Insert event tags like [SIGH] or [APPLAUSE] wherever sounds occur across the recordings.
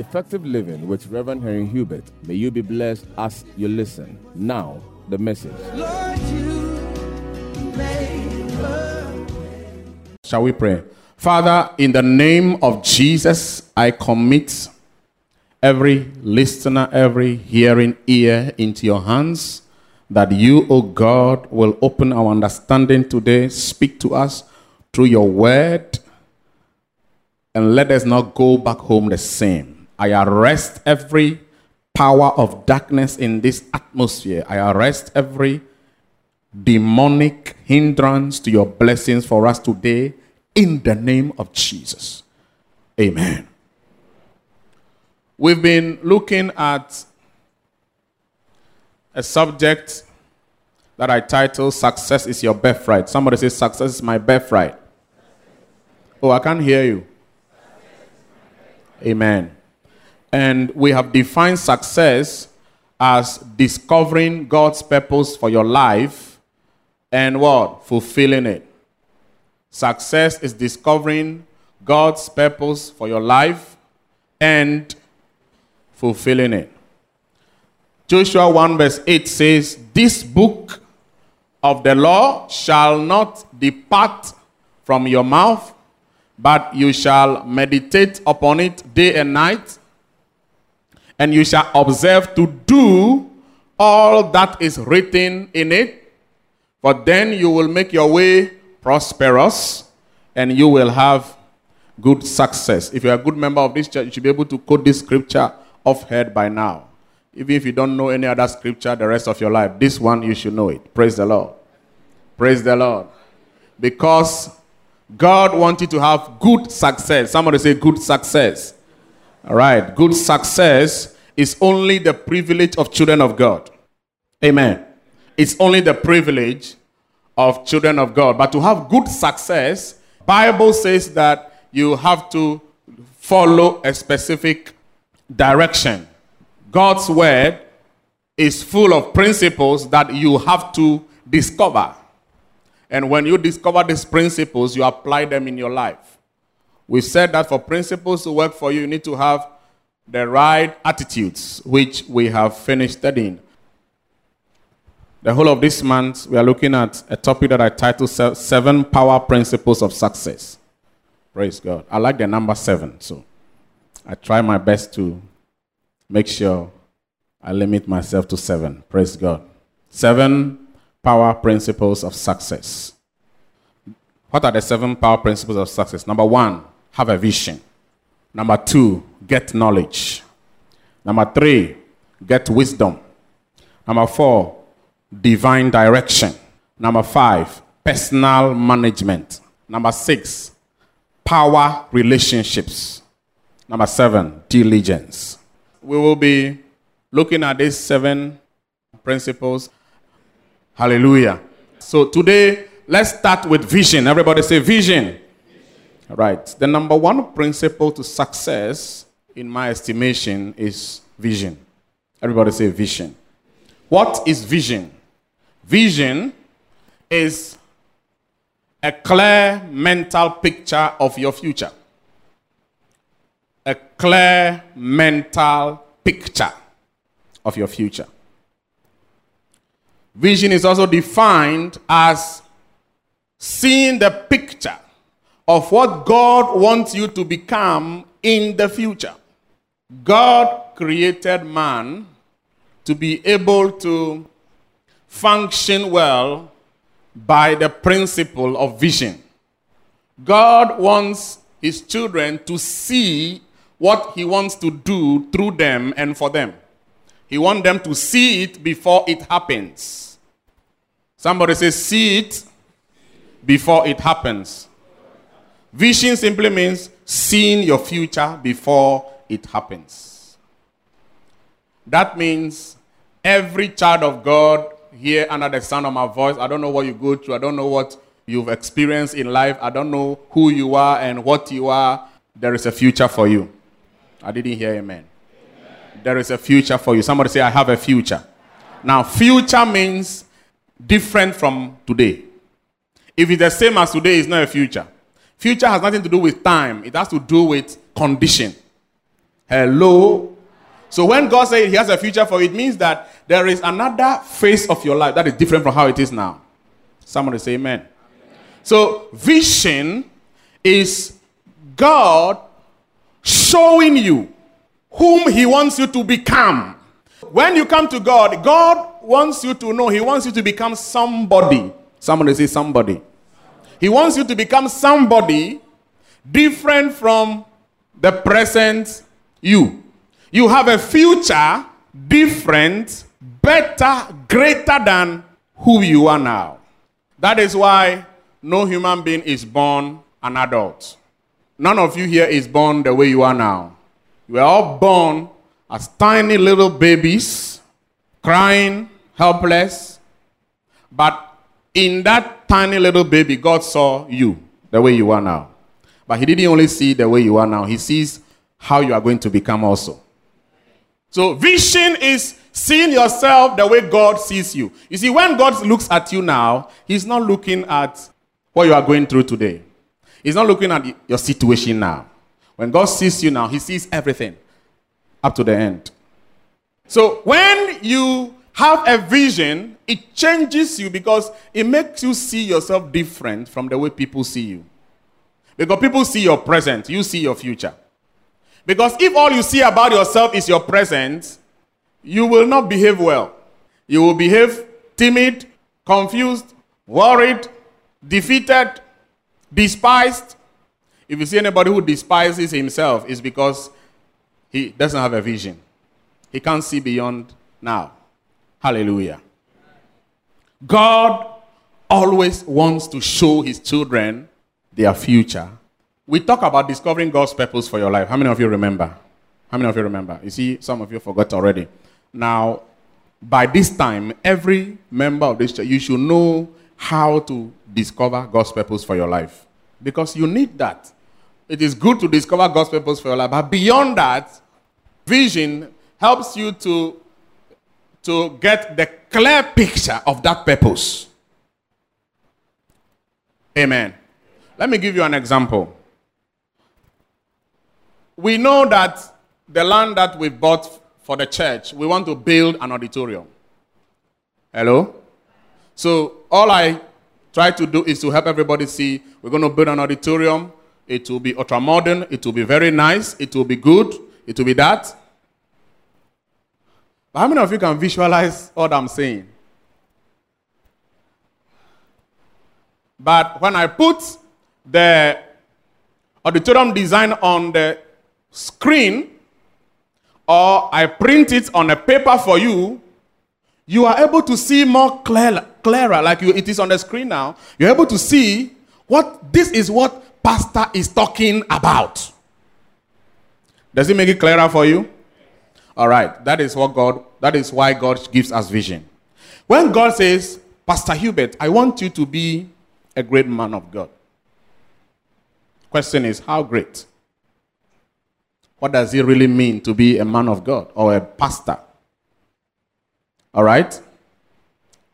Effective Living with Reverend Henry Hubert. May you be blessed as you listen. Now, the message. Shall we pray? Father, in the name of Jesus, I commit every listener, every hearing ear into your hands, that you, O God, will open our understanding today, speak to us through your word, and let us not go back home the same. I arrest every power of darkness in this atmosphere. I arrest every demonic hindrance to your blessings for us today in the name of Jesus. Amen. We've been looking at a subject that I title Success is Your Birthright. Somebody says, Success is my birthright. Oh, I can't hear you. Amen. And we have defined success as discovering God's purpose for your life and what? Fulfilling it. Success is discovering God's purpose for your life and fulfilling it. Joshua 1 verse 8 says, This book of the law shall not depart from your mouth, but you shall meditate upon it day and night, and you shall observe to do all that is written in it, for then you will make your way prosperous and you will have good success. If you're a good member of this church, you should be able to quote this scripture off head by now. Even if you don't know any other scripture the rest of your life, this one you should know it. Praise the Lord. Praise the Lord. Because God wants you to have good success. Somebody say good success. All right. Good success is only the privilege of children of God. Amen. It's only the privilege of children of God. But to have good success, Bible says that you have to follow a specific direction. God's word is full of principles that you have to discover. And when you discover these principles, you apply them in your life. We said that for principles to work for you, you need to have the right attitudes, which we have finished studying. The whole of this month, we are looking at a topic that I titled Seven Power Principles of Success. Praise God. I like the number seven, so I try my best to make sure I limit myself to seven. Praise God. Seven power principles of success. What are the seven power principles of success? Number one, have a vision. Number two, get knowledge. Number three, get wisdom. Number four, divine direction. Number five, personal management. Number six, power relationships. Number seven, diligence. We will be looking at these seven principles. Hallelujah. So today, let's start with vision. Everybody say vision. Right. The number one principle to success, in my estimation, is vision. Everybody say vision. What is vision? Vision is a clear mental picture of your future. A clear mental picture of your future. Vision is also defined as seeing the picture of what God wants you to become in the future. God created man to be able to function well by the principle of vision. God wants his children to see what he wants to do through them and for them. He wants them to see it before it happens. Somebody says, see it before it happens. Vision simply means seeing your future before it happens. That means every child of God here under the sound of my voice, I don't know what you go through, I don't know what you've experienced in life, I don't know who you are and what you are, there is a future for you. I didn't hear amen. amen. There is a future for you. Somebody say, I have a future. Now, future means different from today. If it's the same as today, it's not a future. Future has nothing to do with time, it has to do with condition. Hello? So when God says He has a future for you, it means that there is another phase of your life that is different from how it is now. Somebody say amen. amen. So vision is God showing you whom He wants you to become. When you come to God, God wants you to know, He wants you to become somebody. Somebody say somebody. He wants you to become somebody different from the present you. You have a future different, better, greater than who you are now. That is why no human being is born an adult. None of you here is born the way you are now. You are all born as tiny little babies, crying, helpless. But in that tiny little baby, God saw you the way you are now. But He didn't only see the way you are now, He sees how you are going to become also. So, vision is seeing yourself the way God sees you. You see, when God looks at you now, He's not looking at what you are going through today, He's not looking at your situation now. When God sees you now, He sees everything up to the end. So, when you have a vision, it changes you because it makes you see yourself different from the way people see you. Because people see your present, you see your future. Because if all you see about yourself is your present, you will not behave well. You will behave timid, confused, worried, defeated, despised. If you see anybody who despises himself, it's because he doesn't have a vision. He can't see beyond now. Hallelujah. God always wants to show his children their future. We talk about discovering God's purpose for your life. How many of you remember? How many of you remember? You see, some of you forgot already. Now, by this time, every member of this church, you should know how to discover God's purpose for your life. Because you need that. It is good to discover God's purpose for your life. But beyond that, vision helps you to, to get the clear picture of that purpose. Amen. Let me give you an example. We know that the land that we bought for the church, we want to build an auditorium. Hello? So all I try to do is to help everybody see we're going to build an auditorium. It will be ultra modern. It will be very nice. It will be good. It will be that. But how many of you can visualize what I'm saying? But when I put the auditorium design on the screen, or I print it on a paper for you, you are able to see more clear, clearer, like you, it is on the screen now. You're able to see what this is what pastor is talking about. Does it make it clearer for you? All right, that is what God, that is why God gives us vision. When God says, Pastor Hubert, I want you to be a great man of God. Question is, how great? What does it really mean to be a man of God or a pastor? All right?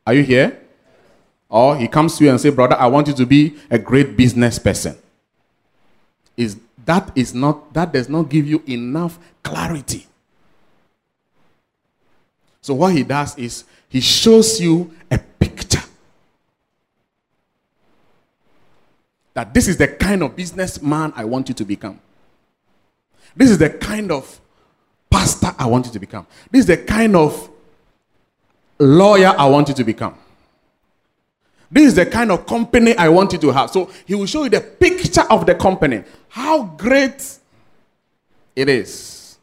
Are you here? Or he comes to you and say, "Brother, I want you to be a great business person." Is that is not that does not give you enough clarity. So what he does is he shows you a picture. That this is the kind of businessman I want you to become. This is the kind of pastor I want you to become. This is the kind of lawyer I want you to become. This is the kind of company I want you to have. So he will show you the picture of the company, how great it is.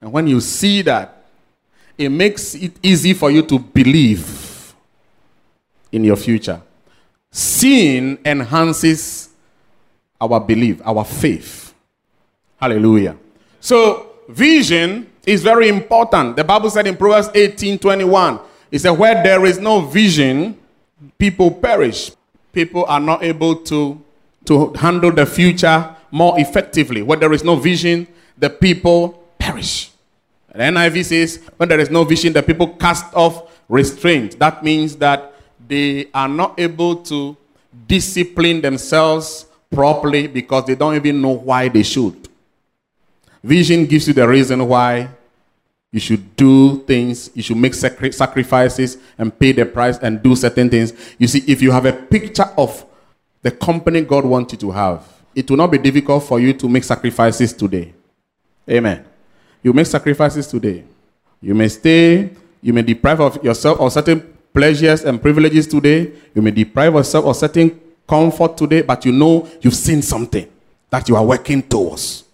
And when you see that, it makes it easy for you to believe in your future. Seeing enhances our belief, our faith. Hallelujah. So, vision is very important. The Bible said in Proverbs 18 21, it said, Where there is no vision, people perish. People are not able to, to handle the future more effectively. Where there is no vision, the people perish. And NIV says, When there is no vision, the people cast off restraint. That means that they are not able to discipline themselves properly because they don't even know why they should. Vision gives you the reason why you should do things, you should make sacri- sacrifices and pay the price and do certain things. You see, if you have a picture of the company God wants you to have, it will not be difficult for you to make sacrifices today. Amen. You make sacrifices today. You may stay, you may deprive of yourself of certain pleasures and privileges today. You may deprive yourself of certain comfort today, but you know you've seen something that you are working towards.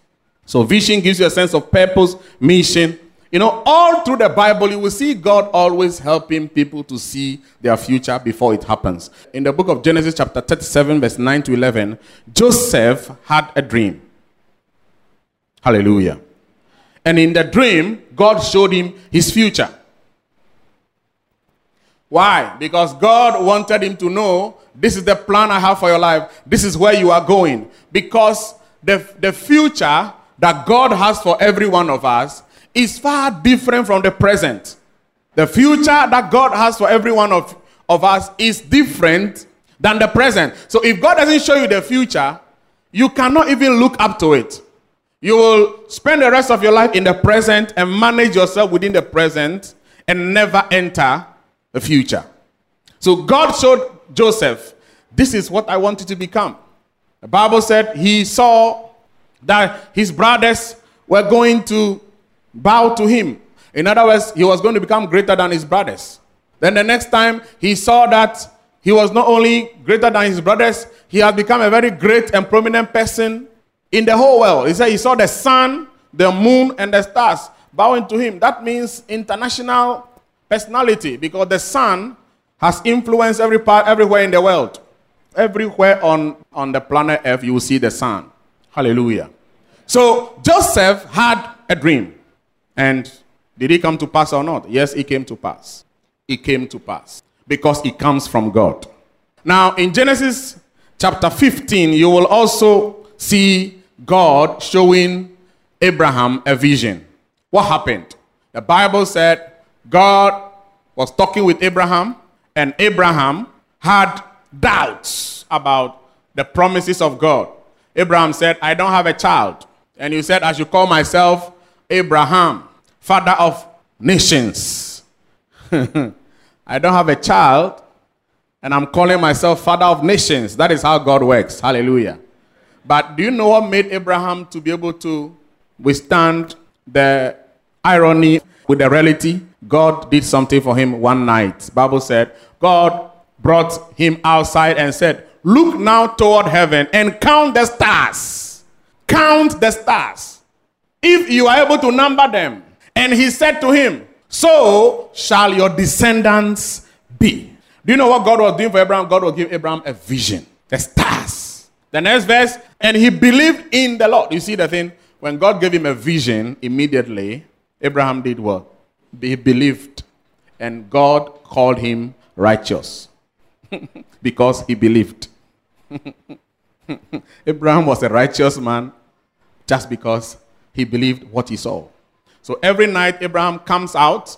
So vision gives you a sense of purpose, mission. You know, all through the Bible, you will see God always helping people to see their future before it happens. In the book of Genesis, chapter 37, verse 9 to 11, Joseph had a dream. Hallelujah. And in the dream, God showed him his future. Why? Because God wanted him to know this is the plan I have for your life. This is where you are going. Because the, the future that God has for every one of us is far different from the present. The future that God has for every one of, of us is different than the present. So if God doesn't show you the future, you cannot even look up to it. You will spend the rest of your life in the present and manage yourself within the present and never enter the future. So God showed Joseph, this is what I want you to become. The Bible said he saw that his brothers were going to bow to him. In other words, he was going to become greater than his brothers. Then the next time he saw that he was not only greater than his brothers, he had become a very great and prominent person in the whole world. He said he saw the sun, the moon, and the stars bowing to him. That means international personality because the sun has influenced every part, everywhere in the world. Everywhere on, on the planet Earth, you will see the sun. Hallelujah. So Joseph had a dream. And did it come to pass or not? Yes, it came to pass. It came to pass because it comes from God. Now, in Genesis chapter 15, you will also see God showing Abraham a vision. What happened? The Bible said God was talking with Abraham, and Abraham had doubts about the promises of God. Abraham said, I don't have a child. And he said, I should call myself Abraham, father of nations. [LAUGHS] I don't have a child, and I'm calling myself father of nations. That is how God works. Hallelujah. But do you know what made Abraham to be able to withstand the irony with the reality? God did something for him one night. Bible said, God brought him outside and said, Look now toward heaven and count the stars. Count the stars. If you are able to number them. And he said to him, So shall your descendants be. Do you know what God was doing for Abraham? God was giving Abraham a vision. The stars. The next verse, and he believed in the Lord. You see the thing? When God gave him a vision, immediately, Abraham did what? He believed. And God called him righteous [LAUGHS] because he believed. [LAUGHS] Abraham was a righteous man just because he believed what he saw. So every night Abraham comes out,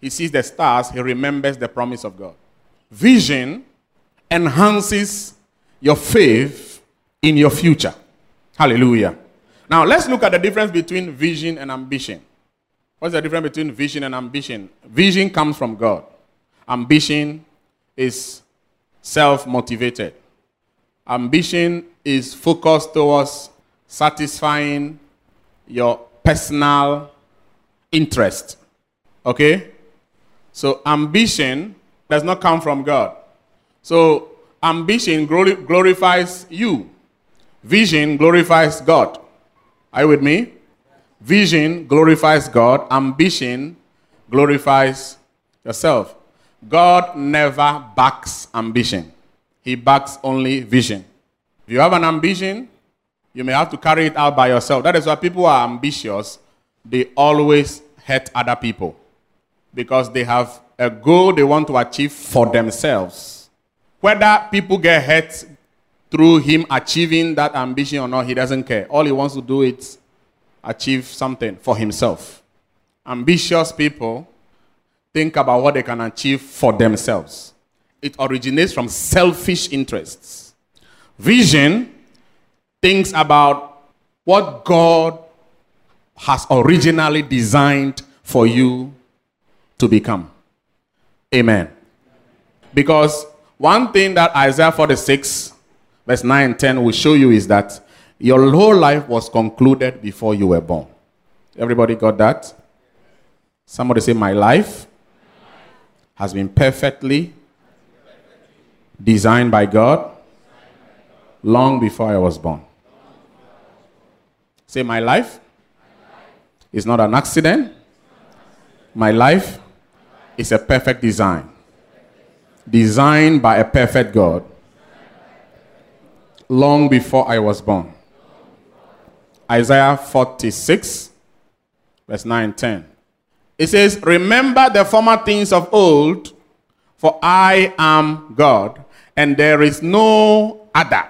he sees the stars, he remembers the promise of God. Vision enhances your faith in your future. Hallelujah. Now let's look at the difference between vision and ambition. What's the difference between vision and ambition? Vision comes from God. Ambition is self motivated. Ambition is focused towards satisfying your personal interest. Okay? So, ambition does not come from God. So, ambition glorifies you, vision glorifies God. Are you with me? Vision glorifies God, ambition glorifies yourself. God never backs ambition, He backs only vision. If you have an ambition, you may have to carry it out by yourself. That is why people are ambitious, they always hurt other people because they have a goal they want to achieve for themselves. Whether people get hurt through him achieving that ambition or not, he doesn't care. All he wants to do is achieve something for himself. Ambitious people think about what they can achieve for themselves. It originates from selfish interests. Vision thinks about what God has originally designed for you to become. Amen. Because one thing that Isaiah 46, verse 9 and 10 will show you is that your whole life was concluded before you were born. Everybody got that? Somebody say, My life has been perfectly designed by God long before I was born. Say, My life is not an accident. My life is a perfect design. Designed by a perfect God long before I was born. Isaiah 46, verse 9 10. It says, Remember the former things of old, for I am God, and there is no other.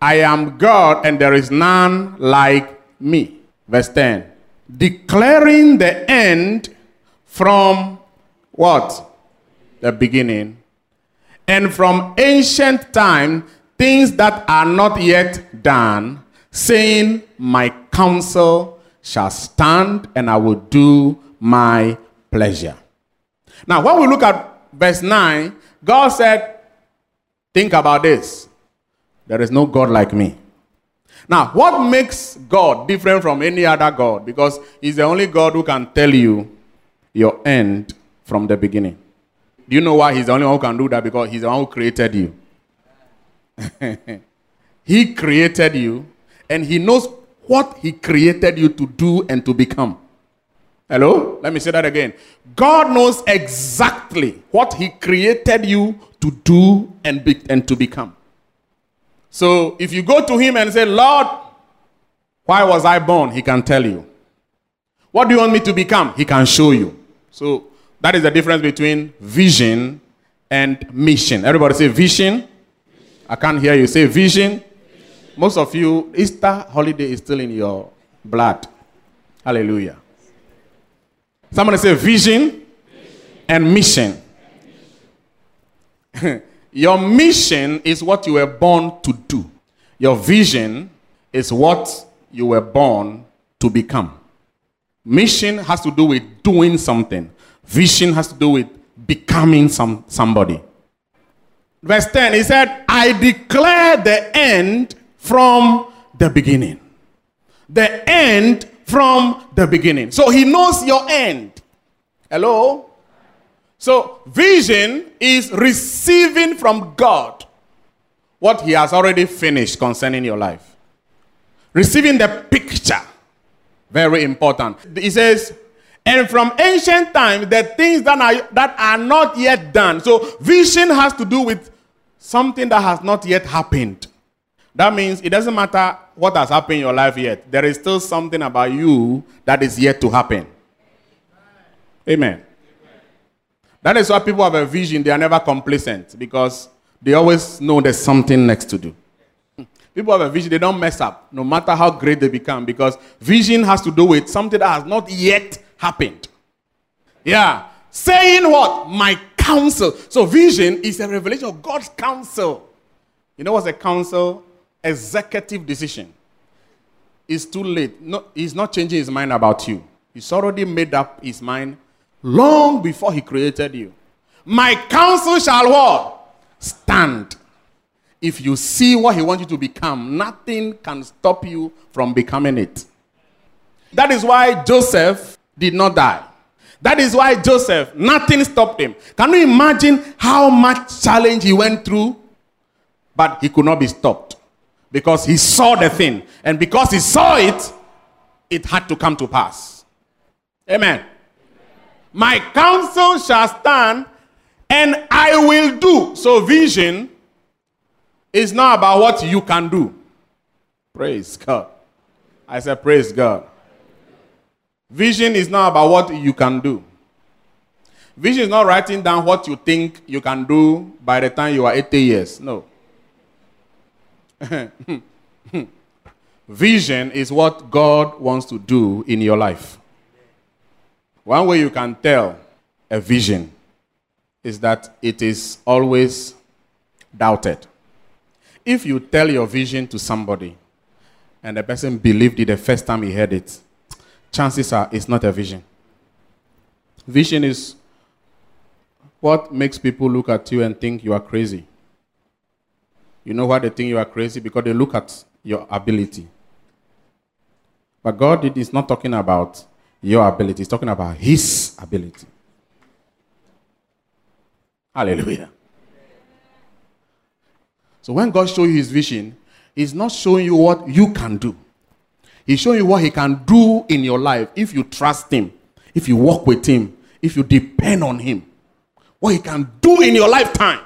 I am God, and there is none like me. Verse 10. Declaring the end from what? The beginning. And from ancient time, things that are not yet done, saying, My counsel shall stand, and I will do my pleasure. Now, when we look at verse 9, God said, Think about this. There is no God like me. Now, what makes God different from any other God? Because He's the only God who can tell you your end from the beginning. Do you know why He's the only one who can do that? Because He's the one who created you. [LAUGHS] he created you, and He knows what He created you to do and to become. Hello? Let me say that again. God knows exactly what He created you to do and, be, and to become. So if you go to him and say, Lord, why was I born? He can tell you. What do you want me to become? He can show you. So that is the difference between vision and mission. Everybody say vision. I can't hear you say vision. Most of you, Easter holiday is still in your blood. Hallelujah. Somebody say vision and mission. [LAUGHS] Your mission is what you were born to do. Your vision is what you were born to become. Mission has to do with doing something. Vision has to do with becoming some, somebody. Verse 10, he said, I declare the end from the beginning. The end from the beginning. So he knows your end. Hello? So, vision is receiving from God what He has already finished concerning your life. Receiving the picture. Very important. He says, and from ancient times, the things that are, that are not yet done. So, vision has to do with something that has not yet happened. That means it doesn't matter what has happened in your life yet, there is still something about you that is yet to happen. Amen. That is why people have a vision, they are never complacent because they always know there's something next to do. People have a vision, they don't mess up, no matter how great they become, because vision has to do with something that has not yet happened. Yeah. Saying what? My counsel. So, vision is a revelation of God's counsel. You know what's a counsel? Executive decision. It's too late. No, he's not changing his mind about you. He's already made up his mind long before he created you. My counsel shall what? Stand. If you see what he wants you to become, nothing can stop you from becoming it. That is why Joseph did not die. That is why Joseph, nothing stopped him. Can you imagine how much challenge he went through? But he could not be stopped because he saw the thing. And because he saw it, it had to come to pass. Amen. My counsel shall stand and I will do. So, vision is not about what you can do. Praise God. I said, Praise God. Vision is not about what you can do. Vision is not writing down what you think you can do by the time you are 80 years. No. [LAUGHS] Vision is what God wants to do in your life. One way you can tell a vision is that it is always doubted. If you tell your vision to somebody and the person believed it the first time he heard it, chances are it's not a vision. Vision is what makes people look at you and think you are crazy. You know why they think you are crazy? Because they look at your ability. But God is not talking about your ability, He's talking about His ability. Hallelujah. So when God shows you His vision, He's not showing you what you can do. He's showing you what He can do in your life if you trust Him, if you walk with Him, if you depend on Him. What He can do in your lifetime.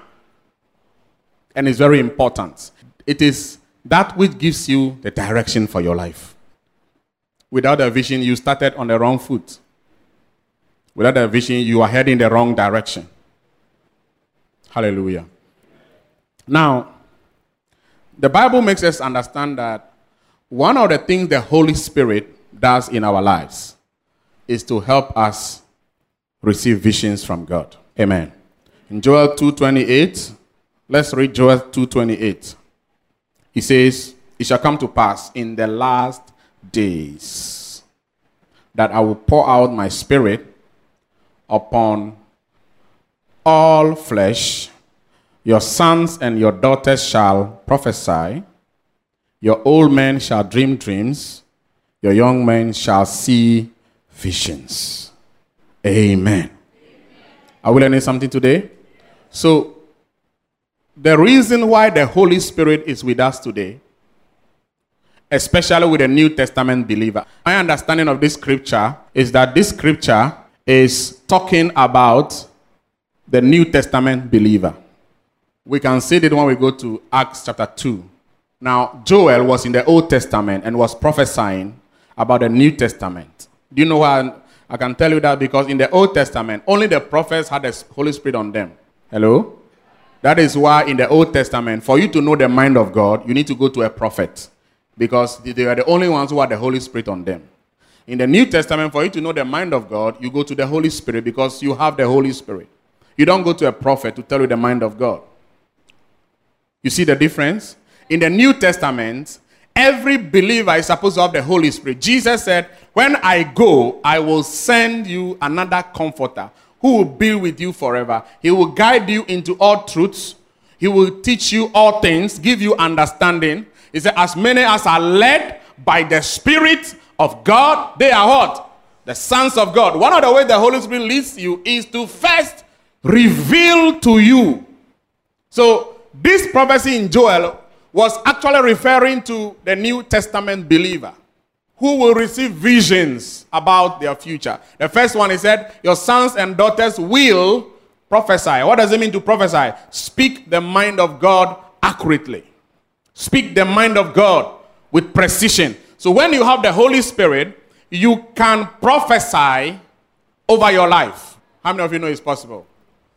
And it's very important. It is that which gives you the direction for your life. Without a vision, you started on the wrong foot. Without a vision, you are heading the wrong direction. Hallelujah. Now, the Bible makes us understand that one of the things the Holy Spirit does in our lives is to help us receive visions from God. Amen. In Joel 2:28, let's read Joel 2:28. He says, "It shall come to pass in the last days that I will pour out my spirit upon all flesh. Your sons and your daughters shall prophesy. Your old men shall dream dreams. Your young men shall see visions. Amen. Are we learning something today? So, the reason why the Holy Spirit is with us today especially with a New Testament believer. My understanding of this scripture is that this scripture is talking about the New Testament believer. We can see it when we go to Acts chapter 2. Now, Joel was in the Old Testament and was prophesying about the New Testament. Do you know why I can tell you that? Because in the Old Testament, only the prophets had the Holy Spirit on them. Hello? That is why in the Old Testament, for you to know the mind of God, you need to go to a prophet because they are the only ones who had the Holy Spirit on them. In the New Testament, for you to know the mind of God, you go to the Holy Spirit because you have the Holy Spirit. You don't go to a prophet to tell you the mind of God. You see the difference? In the New Testament, every believer is supposed to have the Holy Spirit. Jesus said, When I go, I will send you another comforter who will be with you forever. He will guide you into all truths. He will teach you all things, give you understanding. He said, As many as are led by the Spirit of God, they are what? The sons of God. One of the ways the Holy Spirit leads you is to first reveal to you. So, this prophecy in Joel was actually referring to the New Testament believer who will receive visions about their future. The first one he said, Your sons and daughters will prophesy. What does it mean to prophesy? Speak the mind of God accurately. Speak the mind of God with precision. So when you have the Holy Spirit, you can prophesy over your life. How many of you know it's possible?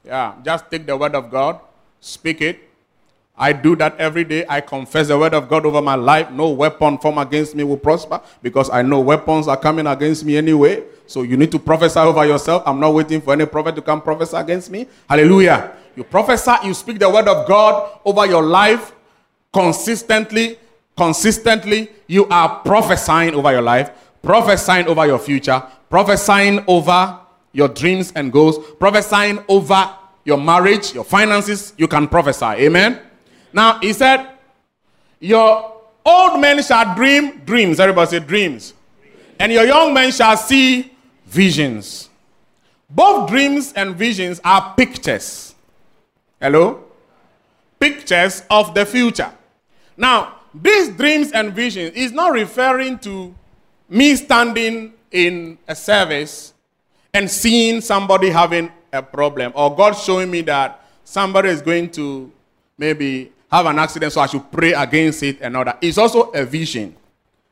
Yeah, just take the word of God, speak it. I do that every day. I confess the word of God over my life. No weapon formed against me will prosper because I know weapons are coming against me anyway. So you need to prophesy over yourself. I'm not waiting for any prophet to come prophesy against me. Hallelujah. You prophesy, you speak the word of God over your life consistently, consistently, you are prophesying over your life, prophesying over your future, prophesying over your dreams and goals, prophesying over your marriage, your finances, you can prophesy. Amen. Now, he said, Your old men shall dream dreams. Everybody say dreams. And your young men shall see visions. Both dreams and visions are pictures. Hello? Pictures of the future. Now, these dreams and visions is not referring to me standing in a service and seeing somebody having a problem or God showing me that somebody is going to maybe have an accident, so I should pray against it and all that. It's also a vision.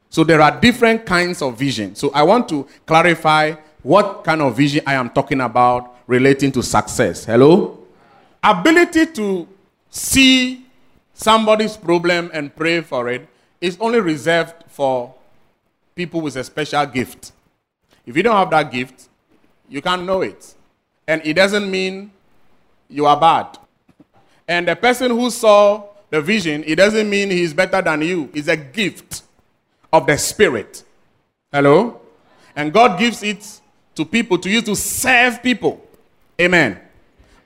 So there are different kinds of vision. So I want to clarify what kind of vision I am talking about relating to success. Hello? Ability to see somebody's problem and pray for it is only reserved for people with a special gift. If you don't have that gift, you can't know it. And it doesn't mean you are bad. And the person who saw the vision, it doesn't mean he's better than you. It's a gift of the Spirit. Hello? And God gives it to people to use to serve people. Amen.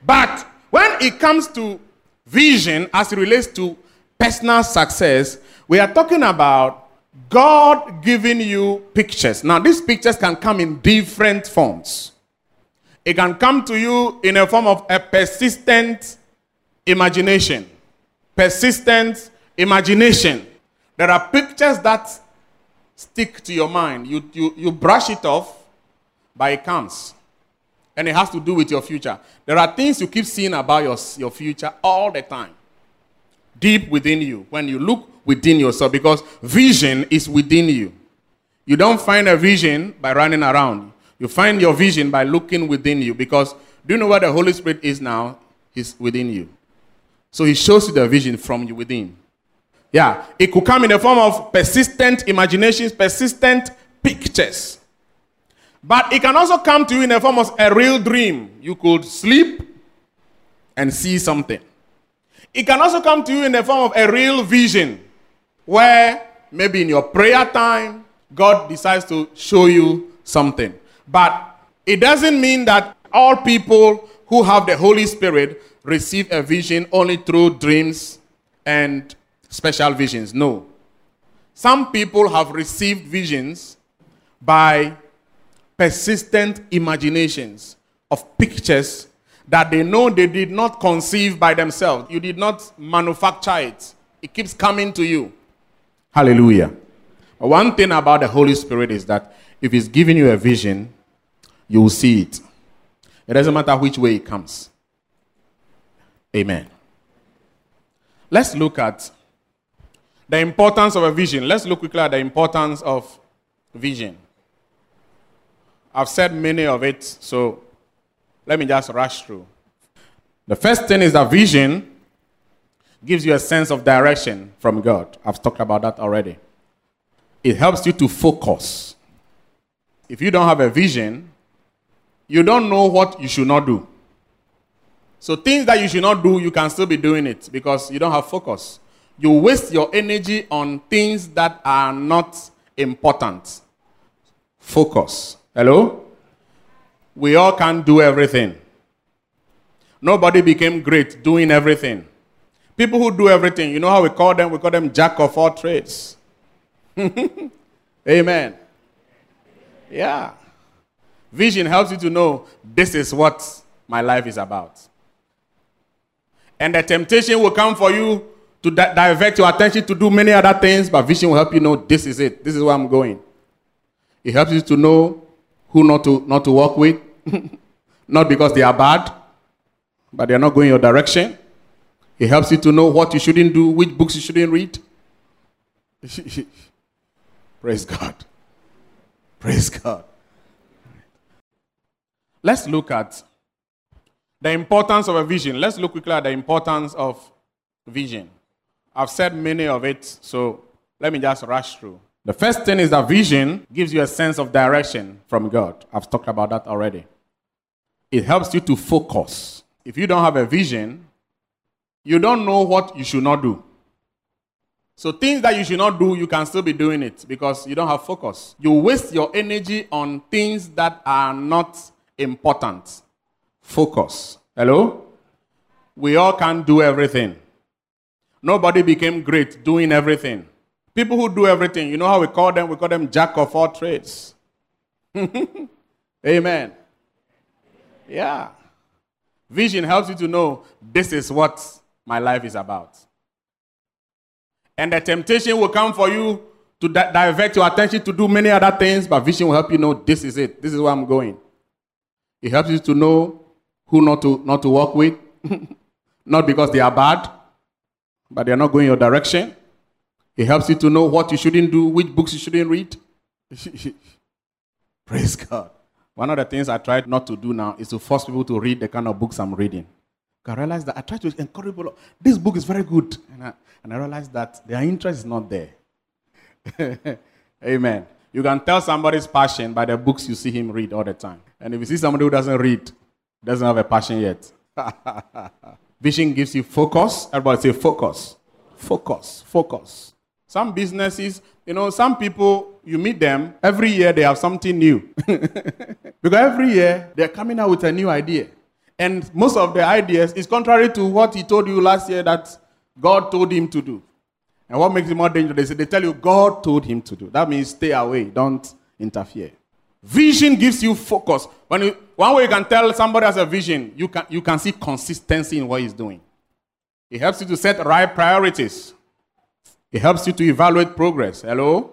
But when it comes to vision as it relates to personal success, we are talking about God giving you pictures. Now, these pictures can come in different forms. It can come to you in a form of a persistent imagination. Persistent imagination. There are pictures that stick to your mind. You, you, you brush it off, but it comes. And it has to do with your future. There are things you keep seeing about your, your future all the time. Deep within you. When you look within yourself, because vision is within you. You don't find a vision by running around. You find your vision by looking within you. Because do you know where the Holy Spirit is now? He's within you. So he shows you the vision from you within. Yeah, it could come in the form of persistent imaginations, persistent pictures. But it can also come to you in the form of a real dream. You could sleep and see something. It can also come to you in the form of a real vision where maybe in your prayer time, God decides to show you something. But it doesn't mean that all people who have the Holy Spirit receive a vision only through dreams and special visions. No. Some people have received visions by persistent imaginations of pictures that they know they did not conceive by themselves. You did not manufacture it, it keeps coming to you. Hallelujah. One thing about the Holy Spirit is that if He's giving you a vision, you will see it. It doesn't matter which way it comes. Amen. Let's look at the importance of a vision. Let's look quickly at the importance of vision. I've said many of it, so let me just rush through. The first thing is that vision gives you a sense of direction from God. I've talked about that already. It helps you to focus. If you don't have a vision, you don't know what you should not do. So, things that you should not do, you can still be doing it because you don't have focus you waste your energy on things that are not important. Focus. Hello? We all can't do everything. Nobody became great doing everything. People who do everything, you know how we call them? We call them jack of all trades. [LAUGHS] Amen. Yeah. Vision helps you to know this is what my life is about. And the temptation will come for you to di- divert your attention to do many other things, but vision will help you know this is it. This is where I'm going. It helps you to know who not to not to work with, [LAUGHS] not because they are bad, but they are not going your direction. It helps you to know what you shouldn't do, which books you shouldn't read. [LAUGHS] Praise God. Praise God. Let's look at the importance of a vision. Let's look quickly at the importance of vision. I've said many of it, so let me just rush through. The first thing is that vision gives you a sense of direction from God. I've talked about that already. It helps you to focus. If you don't have a vision, you don't know what you should not do. So, things that you should not do, you can still be doing it because you don't have focus. You waste your energy on things that are not important. Focus. Hello? We all can't do everything. Nobody became great doing everything. People who do everything, you know how we call them? We call them jack of all trades. [LAUGHS] Amen. Yeah. Vision helps you to know this is what my life is about. And the temptation will come for you to di- divert your attention to do many other things, but vision will help you know this is it. This is where I'm going. It helps you to know who not to not to work with, [LAUGHS] not because they are bad, but they're not going your direction. It helps you to know what you shouldn't do, which books you shouldn't read. [LAUGHS] Praise God. One of the things I try not to do now is to force people to read the kind of books I'm reading. I realize that I try to encourage people. This book is very good. And I, and I realize that their interest is not there. [LAUGHS] Amen. You can tell somebody's passion by the books you see him read all the time. And if you see somebody who doesn't read, doesn't have a passion yet. [LAUGHS] Vision gives you focus. Everybody say focus. Focus. Focus. Some businesses, you know, some people, you meet them, every year they have something new. [LAUGHS] because every year they're coming out with a new idea. And most of the ideas is contrary to what he told you last year that God told him to do. And what makes it more dangerous? They say they tell you God told him to do. That means stay away, don't interfere. Vision gives you focus. When you, one way you can tell somebody has a vision, you can, you can see consistency in what he's doing. It helps you to set right priorities. It helps you to evaluate progress. Hello?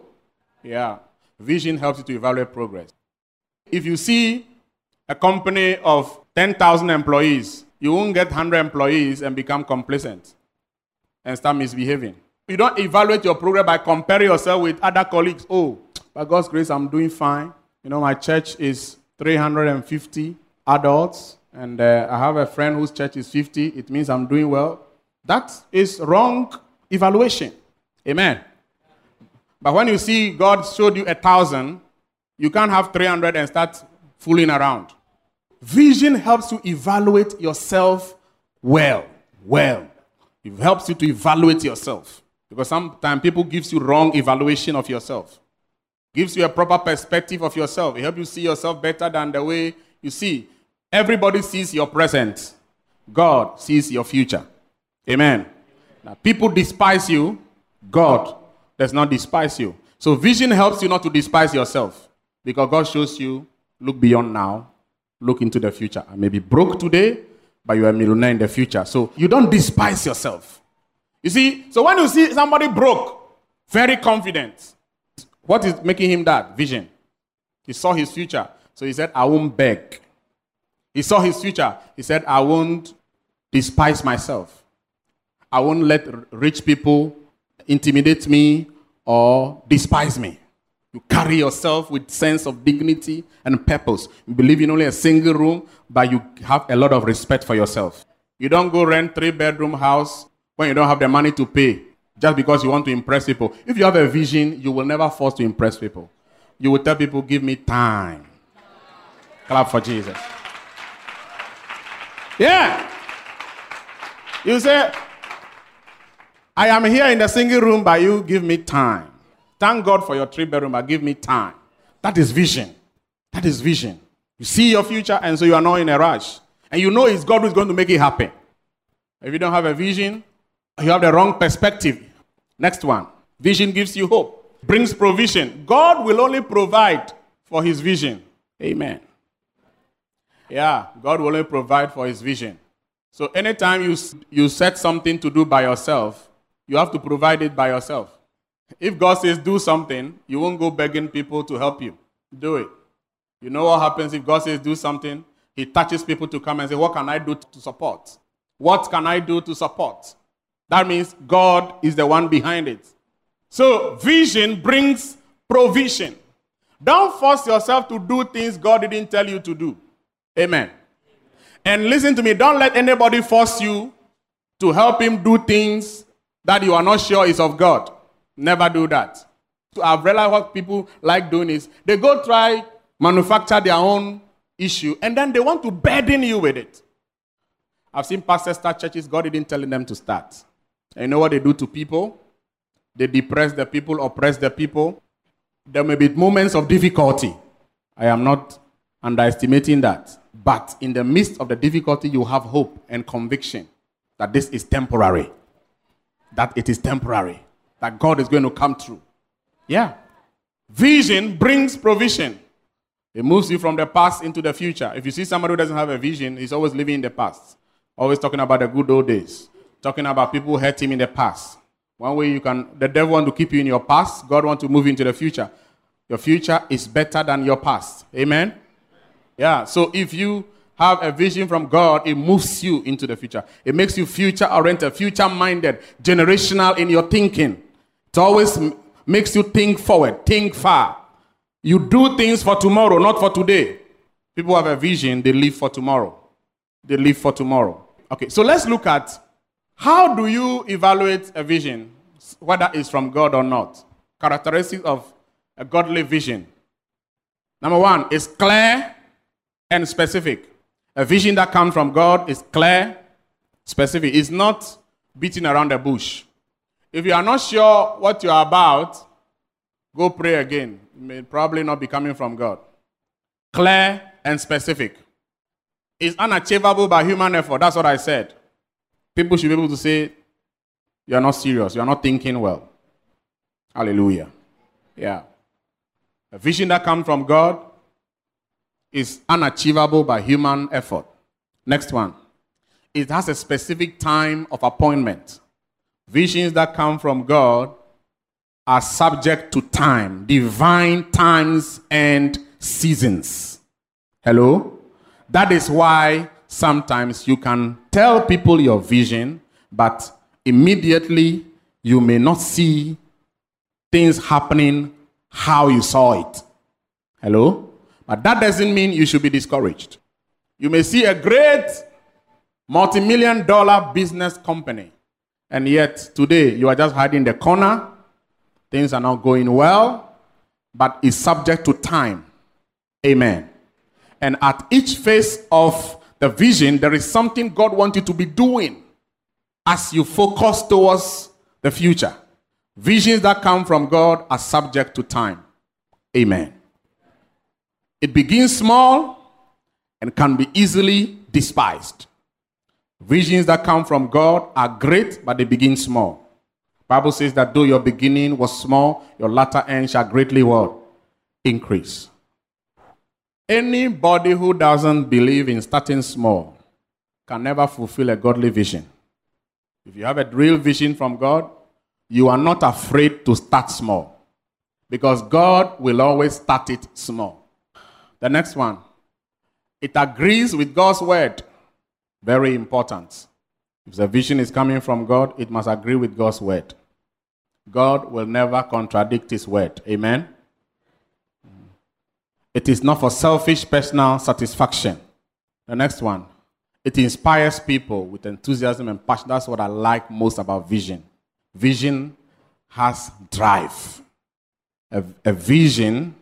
Yeah. Vision helps you to evaluate progress. If you see a company of 10,000 employees, you won't get 100 employees and become complacent and start misbehaving. You don't evaluate your progress by comparing yourself with other colleagues. Oh, by God's grace, I'm doing fine. You know, my church is 350 adults, and uh, I have a friend whose church is 50. It means I'm doing well. That is wrong evaluation. Amen. But when you see God showed you a thousand, you can't have 300 and start fooling around. Vision helps you evaluate yourself well. Well. It helps you to evaluate yourself. Because sometimes people gives you wrong evaluation of yourself. Gives you a proper perspective of yourself. It helps you see yourself better than the way you see. Everybody sees your present. God sees your future. Amen. Now, people despise you. God does not despise you. So vision helps you not to despise yourself. Because God shows you, look beyond now, look into the future. I may be broke today, but you are a millionaire in the future. So you don't despise yourself. You see, so when you see somebody broke, very confident, what is making him that? Vision. He saw his future. So he said, I won't beg. He saw his future. He said, I won't despise myself. I won't let rich people intimidate me or despise me. You carry yourself with sense of dignity and purpose. You believe in only a single room, but you have a lot of respect for yourself. You don't go rent three bedroom house when you don't have the money to pay just because you want to impress people. If you have a vision, you will never force to impress people. You will tell people, give me time. Clap for Jesus. Yeah. You say, I am here in the single room, but you give me time. Thank God for your three bedroom, but give me time. That is vision. That is vision. You see your future, and so you are not in a rush. And you know it's God who's going to make it happen. If you don't have a vision, you have the wrong perspective. Next one. Vision gives you hope, brings provision. God will only provide for his vision. Amen. Yeah, God will only provide for his vision. So anytime you, you set something to do by yourself, you have to provide it by yourself. If God says do something, you won't go begging people to help you. Do it. You know what happens if God says do something? He touches people to come and say, What can I do to support? What can I do to support? That means God is the one behind it. So, vision brings provision. Don't force yourself to do things God didn't tell you to do. Amen. And listen to me, don't let anybody force you to help him do things that you are not sure is of God. Never do that. I've realized what people like doing is they go try manufacture their own issue and then they want to burden you with it. I've seen pastors start churches God didn't tell them to start. And you know what they do to people? They depress the people, oppress the people. There may be moments of difficulty. I am not underestimating that. But in the midst of the difficulty, you have hope and conviction that this is temporary. That it is temporary that God is going to come through. Yeah. Vision brings provision. It moves you from the past into the future. If you see somebody who doesn't have a vision, he's always living in the past. Always talking about the good old days. Talking about people hurt him in the past. One way you can, the devil want to keep you in your past. God want to move into the future. Your future is better than your past. Amen? Yeah. So if you have a vision from God, it moves you into the future. It makes you future oriented, future minded, generational in your thinking. It always makes you think forward, think far. You do things for tomorrow, not for today. People have a vision, they live for tomorrow. They live for tomorrow. Okay, so let's look at how do you evaluate a vision, whether it's from God or not? Characteristics of a godly vision. Number one is clear and specific. A vision that comes from God is clear, specific. It's not beating around the bush. If you are not sure what you are about, go pray again. It may probably not be coming from God. Clear and specific. It's unachievable by human effort. That's what I said. People should be able to say, You are not serious. You are not thinking well. Hallelujah. Yeah. A vision that comes from God is unachievable by human effort. Next one. It has a specific time of appointment. Visions that come from God are subject to time, divine times and seasons. Hello? That is why sometimes you can tell people your vision, but immediately you may not see things happening how you saw it. Hello? But that doesn't mean you should be discouraged. You may see a great multi million dollar business company, and yet today you are just hiding in the corner. Things are not going well, but it's subject to time. Amen. And at each phase of the vision, there is something God wants you to be doing as you focus towards the future. Visions that come from God are subject to time. Amen. It begins small and can be easily despised. Visions that come from God are great, but they begin small. Bible says that though your beginning was small, your latter end shall greatly what? Increase. Anybody who doesn't believe in starting small can never fulfill a godly vision. If you have a real vision from God, you are not afraid to start small because God will always start it small. The next one, it agrees with God's word. Very important. If the vision is coming from God, it must agree with God's word. God will never contradict his word. Amen. It is not for selfish personal satisfaction. The next one, it inspires people with enthusiasm and passion. That's what I like most about vision. Vision has drive. A, a, vision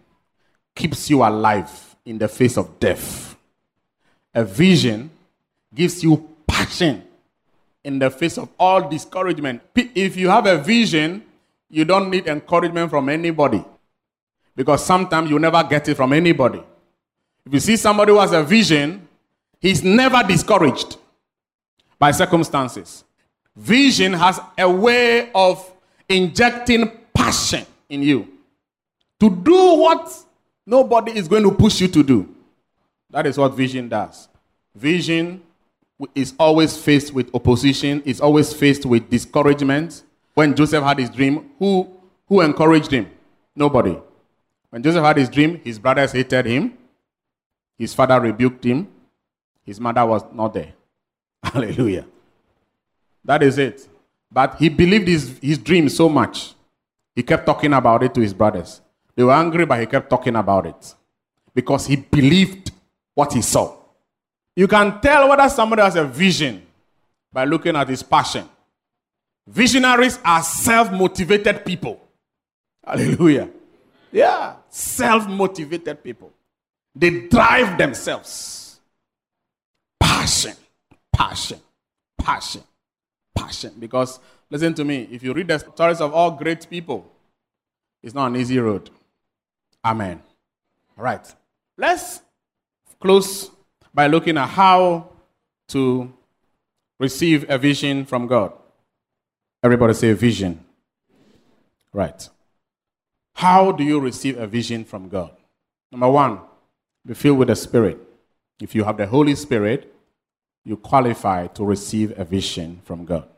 keeps you alive in the face of death. A vision gives you passion in the face of all discouragement. If you have a vision, you don't need encouragement from anybody because sometimes you never get it from anybody. If you see somebody who has a vision, he's never discouraged by circumstances. Vision has a way of injecting passion in you to do what nobody is going to push you to do. That is what vision does. Vision is always faced with opposition, is always faced with discouragement. When Joseph had his dream, who, who encouraged him? Nobody. When Joseph had his dream, his brothers hated him, his father rebuked him, his mother was not there. [LAUGHS] Hallelujah. That is it. But he believed his, his dream so much. He kept talking about it to his brothers. They were angry, but he kept talking about it because he believed what he saw. You can tell whether somebody has a vision by looking at his passion. Visionaries are self motivated people. Hallelujah. Yeah, self motivated people. They drive themselves. Passion, passion, passion passion. Because, listen to me, if you read the stories of all great people, it's not an easy road. Amen. All right. Let's close by looking at how to receive a vision from God. Everybody say vision. Right. How do you receive a vision from God? Number one, be filled with the Spirit. If you have the Holy Spirit, you qualify to receive a vision from God.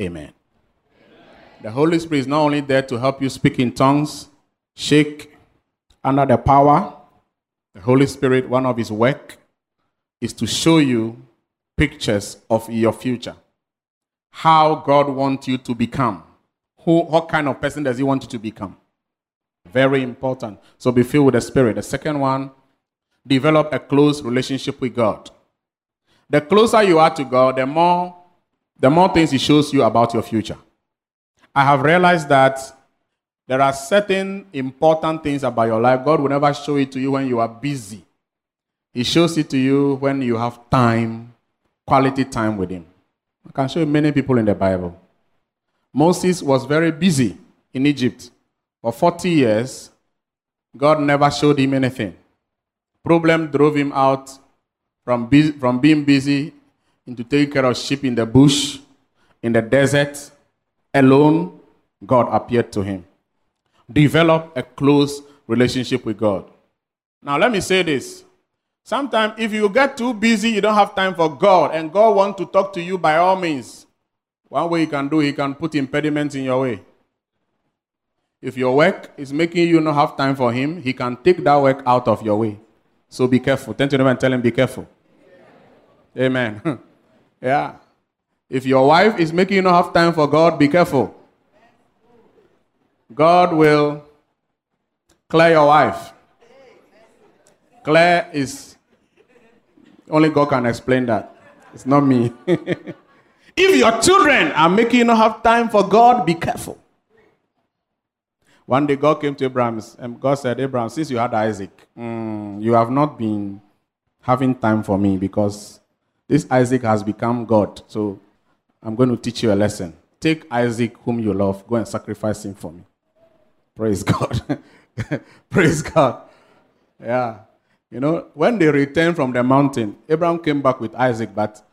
Amen. Amen. The Holy Spirit is not only there to help you speak in tongues, shake under the power. The Holy Spirit, one of his work is to show you pictures of your future. How God wants you to become. Who, what kind of person does he want you to become? Very important. So be filled with the Spirit. The second one, develop a close relationship with God. The closer you are to God, the more, the more things He shows you about your future. I have realized that there are certain important things about your life. God will never show it to you when you are busy. He shows it to you when you have time, quality time with Him. I can show you many people in the Bible. Moses was very busy in Egypt. For 40 years, God never showed him anything. Problem drove him out from, be- from being busy into taking care of sheep in the bush, in the desert, alone. God appeared to him. Develop a close relationship with God. Now, let me say this. Sometimes, if you get too busy, you don't have time for God, and God wants to talk to you by all means. One way He can do, He can put impediments in your way. If your work is making you not have time for Him, He can take that work out of your way. So be careful. Turn to them and tell him, be careful. Amen. [LAUGHS] yeah. If your wife is making you not have time for God, be careful. God will clear your wife. Clear is only God can explain that. It's not me. [LAUGHS] if your children are making you not have time for God, be careful. One day God came to Abraham and God said, Abraham, since you had Isaac, mm, you have not been having time for me because this Isaac has become God. So I'm going to teach you a lesson. Take Isaac, whom you love, go and sacrifice him for me. Praise God. [LAUGHS] Praise God. Yeah. You know, when they returned from the mountain, Abraham came back with Isaac, but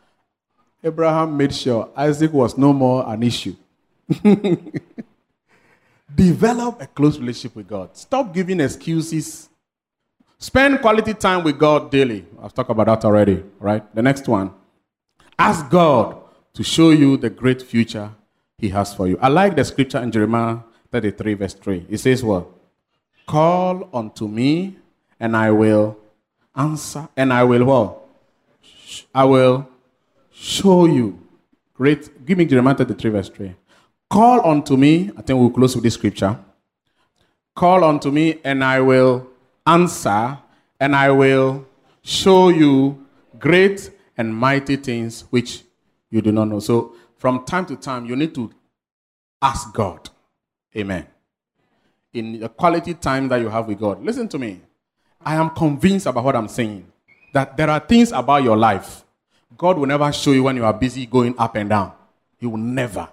Abraham made sure Isaac was no more an issue. [LAUGHS] Develop a close relationship with God. Stop giving excuses. Spend quality time with God daily. I've talked about that already, right? The next one. Ask God to show you the great future He has for you. I like the scripture in Jeremiah 33, verse 3. It says, What? Call unto me, and I will answer, and I will what? I will show you. Great. Give me Jeremiah 33, verse 3. Call unto me. I think we'll close with this scripture. Call unto me, and I will answer, and I will show you great and mighty things which you do not know. So, from time to time, you need to ask God. Amen. In the quality time that you have with God. Listen to me. I am convinced about what I'm saying. That there are things about your life God will never show you when you are busy going up and down. He will never.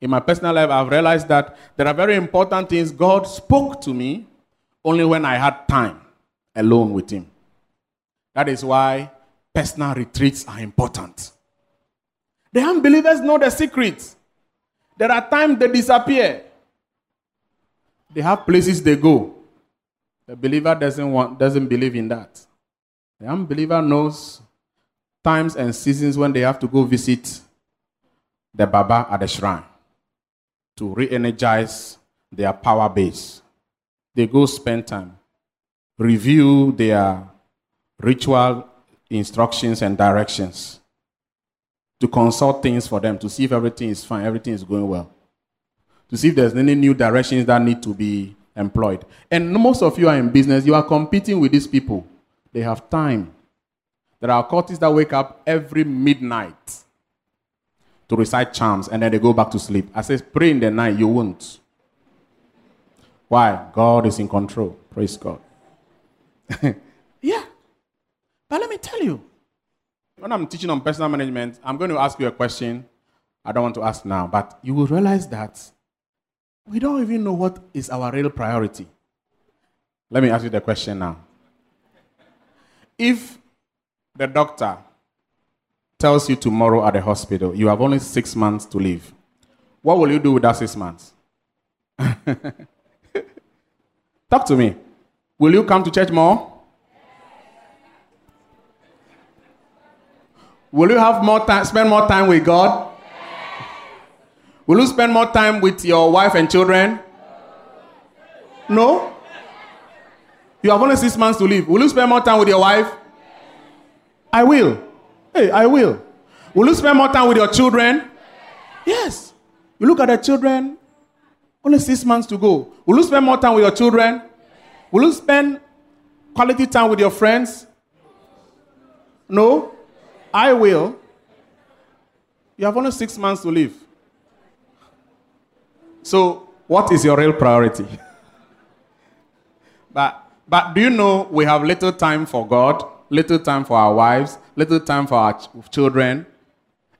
In my personal life, I've realized that there are very important things God spoke to me only when I had time alone with Him. That is why personal retreats are important. The unbelievers know the secret. There are times they disappear. They have places they go. The believer doesn't want doesn't believe in that. The unbeliever knows times and seasons when they have to go visit the Baba at the shrine to re energize their power base. They go spend time, review their ritual instructions and directions, to consult things for them, to see if everything is fine, everything is going well, to see if there's any new directions that need to be employed. And most of you are in business, you are competing with these people. They have time. There are cultists that wake up every midnight to recite charms and then they go back to sleep. I say, pray in the night, you won't. Why? God is in control. Praise God. [LAUGHS] yeah. But let me tell you, when I'm teaching on personal management, I'm going to ask you a question I don't want to ask now, but you will realize that we don't even know what is our real priority. Let me ask you the question now. If the doctor tells you tomorrow at the hospital you have only six months to live, what will you do with that six months? [LAUGHS] Talk to me. Will you come to church more? Will you have more time, spend more time with God? Will you spend more time with your wife and children? No? You have only six months to live. Will you spend more time with your wife? I will. Hey, I will. Will you spend more time with your children? Yes. You look at the children, only six months to go. Will you spend more time with your children? Will you spend quality time with your friends? No? I will. You have only six months to live. So, what is your real priority? [LAUGHS] but, but do you know we have little time for God, little time for our wives, little time for our ch- children,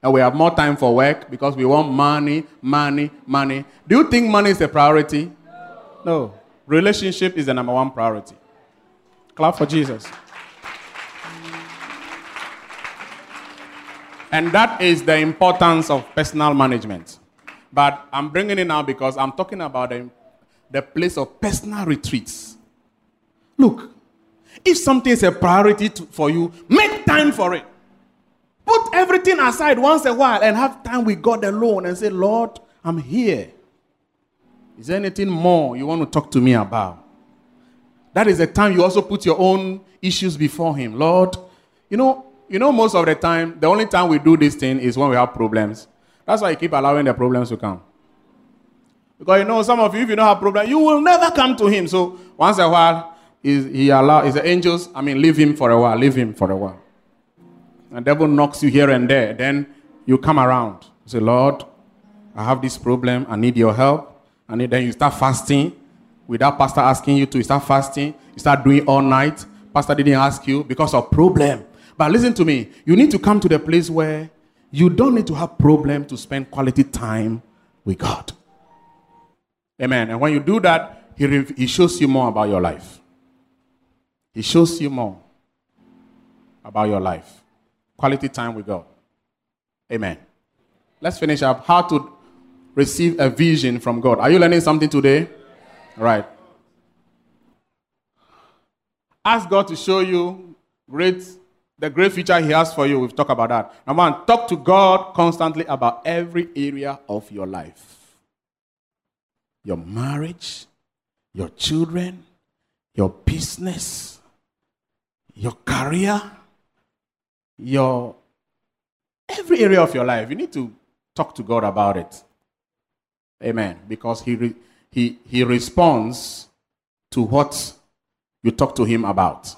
And we have more time for work because we want money, money, money. Do you think money is a priority? No. Relationship is the number one priority. Clap for Jesus. And that is the importance of personal management. But I'm bringing it now because I'm talking about the, the place of personal retreats. Look, if something is a priority to, for you, make time for it. Put everything aside once a while and have time with God alone and say, Lord, I'm here. Is there anything more you want to talk to me about? That is the time you also put your own issues before Him. Lord, you know, you know, most of the time, the only time we do this thing is when we have problems. That's why you keep allowing the problems to come. Because you know, some of you, if you don't have problems, you will never come to Him. So once a while, he allow is the angels. I mean, leave Him for a while. Leave Him for a while. And devil knocks you here and there. Then you come around. You say, Lord, I have this problem. I need your help. And then you start fasting without pastor asking you to. You start fasting. You start doing all night. Pastor didn't ask you because of problem. But listen to me. You need to come to the place where you don't need to have problem to spend quality time with God. Amen. And when you do that, he, he shows you more about your life. He shows you more about your life. Quality time with God. Amen. Let's finish up. How to receive a vision from God. Are you learning something today? Right. Ask God to show you great the great future He has for you. We've talked about that. Number one, talk to God constantly about every area of your life your marriage, your children, your business, your career, your every area of your life. You need to talk to God about it. Amen. Because He, re- he, he responds to what you talk to Him about.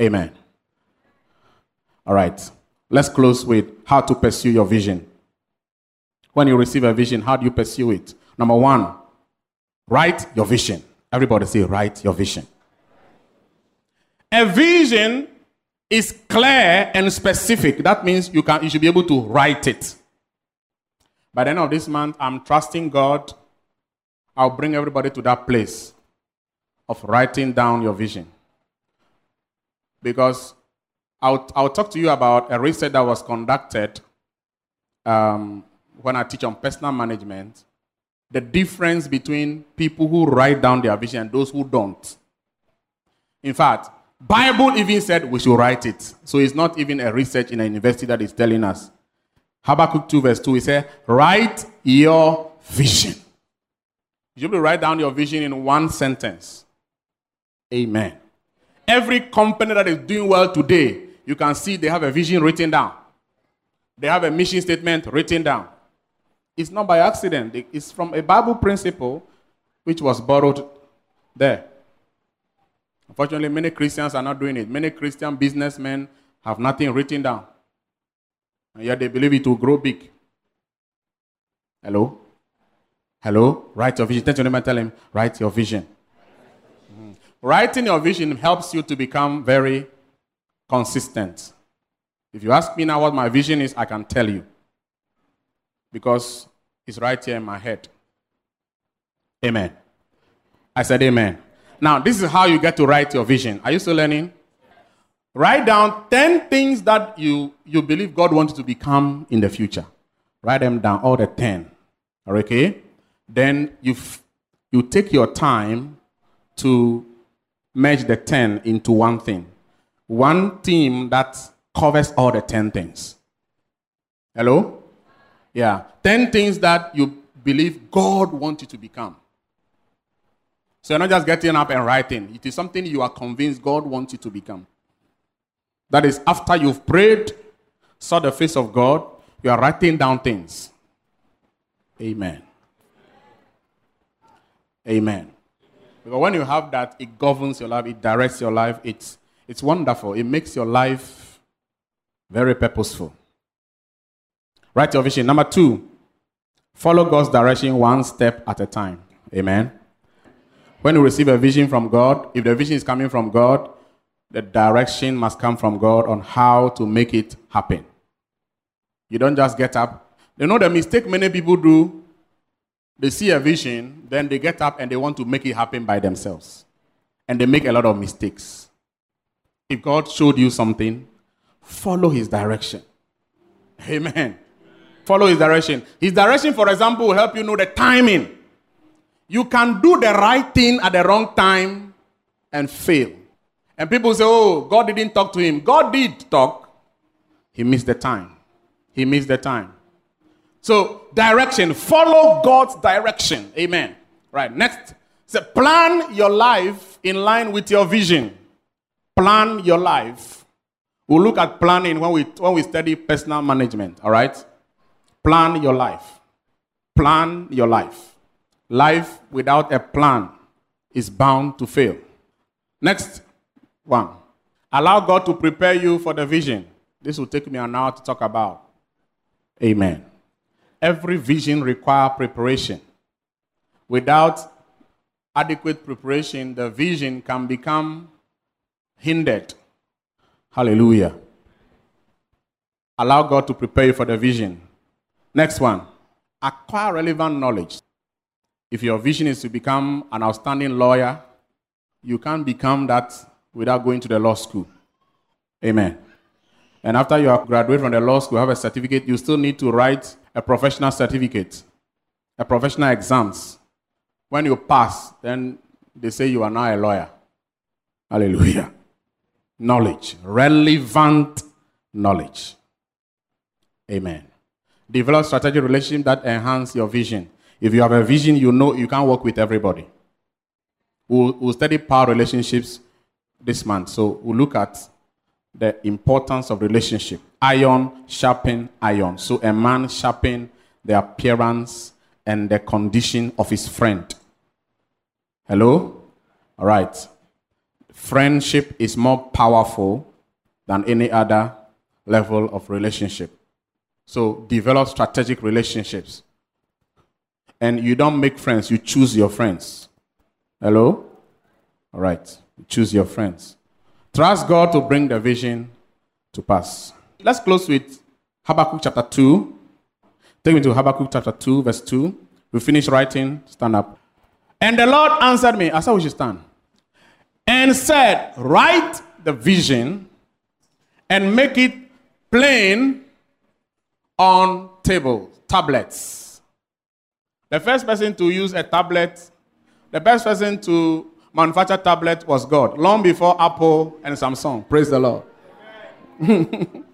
Amen. All right. Let's close with how to pursue your vision. When you receive a vision, how do you pursue it? Number one, write your vision. Everybody say, write your vision. A vision is clear and specific. That means you, can, you should be able to write it. By the end of this month, I'm trusting God. I'll bring everybody to that place of writing down your vision. Because I'll, I'll talk to you about a research that was conducted um, when I teach on personal management. The difference between people who write down their vision and those who don't. In fact, Bible even said we should write it. So it's not even a research in a university that is telling us. Habakkuk 2 verse 2, it says, write your vision. You should write down your vision in one sentence. Amen. Every company that is doing well today, you can see they have a vision written down. They have a mission statement written down. It's not by accident. It's from a Bible principle which was borrowed there. Unfortunately, many Christians are not doing it. Many Christian businessmen have nothing written down. And yet they believe it will grow big. Hello? Hello? Write your vision. Tell your neighbor tell him, write your vision. Mm-hmm. Writing your vision helps you to become very consistent. If you ask me now what my vision is, I can tell you. Because it's right here in my head. Amen. I said amen. Now, this is how you get to write your vision. Are you still learning? Write down 10 things that you, you believe God wants to become in the future. Write them down, all the 10. Okay? Then you, you take your time to merge the 10 into one thing. One theme that covers all the 10 things. Hello? Yeah. 10 things that you believe God wants you to become. So you're not just getting up and writing. It is something you are convinced God wants you to become. That is, after you've prayed, saw the face of God, you are writing down things. Amen. Amen. Because when you have that, it governs your life, it directs your life, it's, it's wonderful. It makes your life very purposeful. Write your vision. Number two, follow God's direction one step at a time. Amen. When you receive a vision from God, if the vision is coming from God, the direction must come from God on how to make it happen. You don't just get up. You know the mistake many people do? They see a vision, then they get up and they want to make it happen by themselves. And they make a lot of mistakes. If God showed you something, follow his direction. Amen. Follow his direction. His direction, for example, will help you know the timing. You can do the right thing at the wrong time and fail. And people say, oh, God didn't talk to him. God did talk. He missed the time. He missed the time. So, direction. Follow God's direction. Amen. Right. Next. So, plan your life in line with your vision. Plan your life. We'll look at planning when we, when we study personal management. All right? Plan your life. Plan your life. Life without a plan is bound to fail. Next one. Allow God to prepare you for the vision. This will take me an hour to talk about. Amen. Every vision requires preparation. Without adequate preparation, the vision can become hindered. Hallelujah. Allow God to prepare you for the vision. Next one acquire relevant knowledge. If your vision is to become an outstanding lawyer, you can't become that without going to the law school. Amen. And after you graduate from the law school, have a certificate, you still need to write a professional certificate, a professional exams. When you pass, then they say you are now a lawyer. Hallelujah. Knowledge, relevant knowledge. Amen. Develop strategic relationships that enhance your vision. If you have a vision, you know you can't work with everybody. We'll, we'll study power relationships this month. So we'll look at the importance of relationship. Iron sharpen iron. So a man sharpen the appearance and the condition of his friend. Hello? All right. Friendship is more powerful than any other level of relationship. So develop strategic relationships. And you don't make friends, you choose your friends. Hello? All right. Choose your friends. Trust God to bring the vision to pass. Let's close with Habakkuk chapter 2. Take me to Habakkuk chapter 2, verse 2. We finish writing. Stand up. And the Lord answered me. I said we should stand. And said, Write the vision and make it plain on tables, tablets. The first person to use a tablet, the best person to manufacture tablet was God, long before Apple and Samsung. Praise the Lord. [LAUGHS]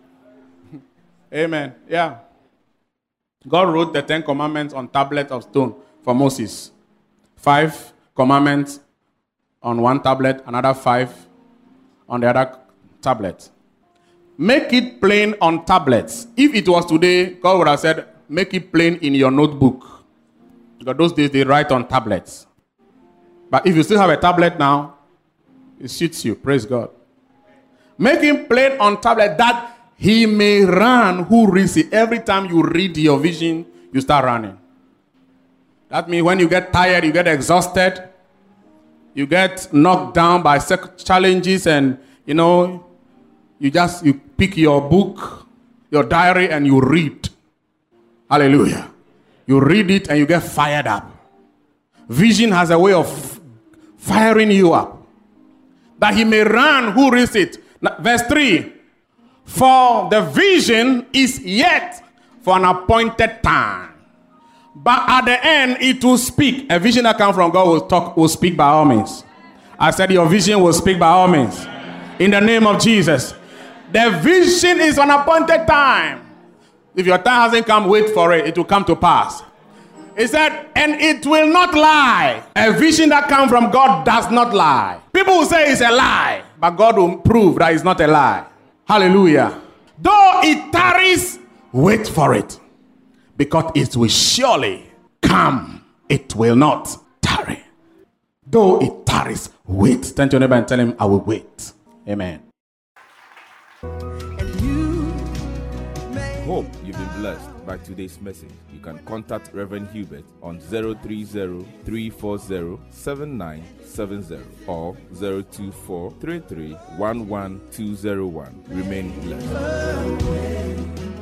Amen. Yeah. God wrote the Ten Commandments on tablet of stone for Moses. Five commandments on one tablet, another five on the other tablet. Make it plain on tablets. If it was today, God would have said, make it plain in your notebook. Because those days they write on tablets. But if you still have a tablet now, it suits you. Praise God. Make him plain on tablet that he may run who reads it. Every time you read your vision, you start running. That means when you get tired, you get exhausted, you get knocked down by challenges, and you know, you just you pick your book, your diary, and you read. Hallelujah. You read it and you get fired up. Vision has a way of firing you up. That he may run who reads it. Verse 3 For the vision is yet for an appointed time. But at the end, it will speak. A vision that comes from God will talk, will speak by all means. I said, Your vision will speak by all means. In the name of Jesus. The vision is an appointed time. If your time hasn't come, wait for it. It will come to pass. He said, and it will not lie. A vision that comes from God does not lie. People will say it's a lie, but God will prove that it's not a lie. Hallelujah. Though it tarries, wait for it. Because it will surely come. It will not tarry. Though it tarries, wait. Turn to your neighbor and tell him, I will wait. Amen. By today's message. You can contact Reverend Hubert on 030-340-7970 or 024 Remain blessed.